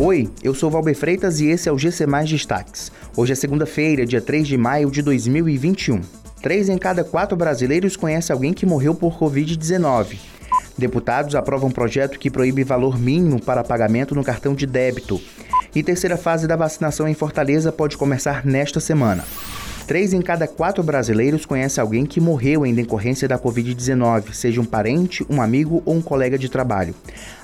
Oi, eu sou Valber Freitas e esse é o GC Mais Destaques. Hoje é segunda-feira, dia 3 de maio de 2021. Três em cada quatro brasileiros conhece alguém que morreu por Covid-19. Deputados aprovam um projeto que proíbe valor mínimo para pagamento no cartão de débito. E terceira fase da vacinação em Fortaleza pode começar nesta semana. Três em cada quatro brasileiros conhece alguém que morreu em decorrência da Covid-19, seja um parente, um amigo ou um colega de trabalho.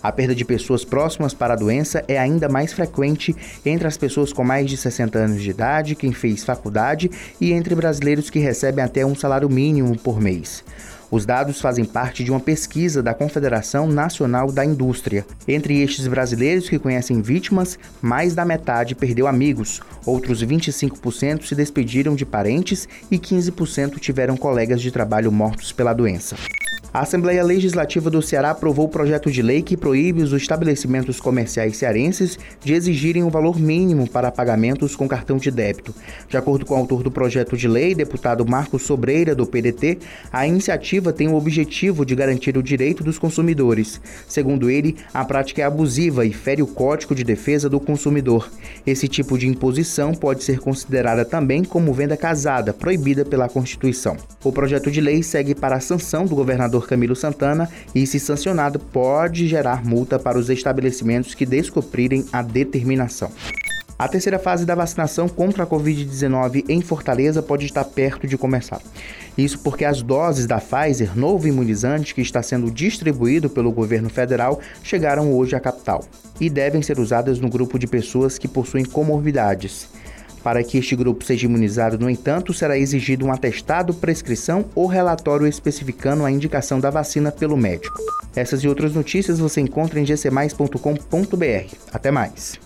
A perda de pessoas próximas para a doença é ainda mais frequente entre as pessoas com mais de 60 anos de idade, quem fez faculdade e entre brasileiros que recebem até um salário mínimo por mês. Os dados fazem parte de uma pesquisa da Confederação Nacional da Indústria. Entre estes brasileiros que conhecem vítimas, mais da metade perdeu amigos, outros 25% se despediram de parentes e 15% tiveram colegas de trabalho mortos pela doença. A Assembleia Legislativa do Ceará aprovou o projeto de lei que proíbe os estabelecimentos comerciais cearenses de exigirem um valor mínimo para pagamentos com cartão de débito. De acordo com o autor do projeto de lei, deputado Marcos Sobreira, do PDT, a iniciativa tem o objetivo de garantir o direito dos consumidores. Segundo ele, a prática é abusiva e fere o Código de Defesa do Consumidor. Esse tipo de imposição pode ser considerada também como venda casada, proibida pela Constituição. O projeto de lei segue para a sanção do governador Camilo Santana e, se sancionado, pode gerar multa para os estabelecimentos que descumprirem a determinação. A terceira fase da vacinação contra a Covid-19 em Fortaleza pode estar perto de começar. Isso porque as doses da Pfizer, novo imunizante que está sendo distribuído pelo governo federal, chegaram hoje à capital e devem ser usadas no grupo de pessoas que possuem comorbidades. Para que este grupo seja imunizado, no entanto, será exigido um atestado, prescrição ou relatório especificando a indicação da vacina pelo médico. Essas e outras notícias você encontra em gcmais.com.br. Até mais!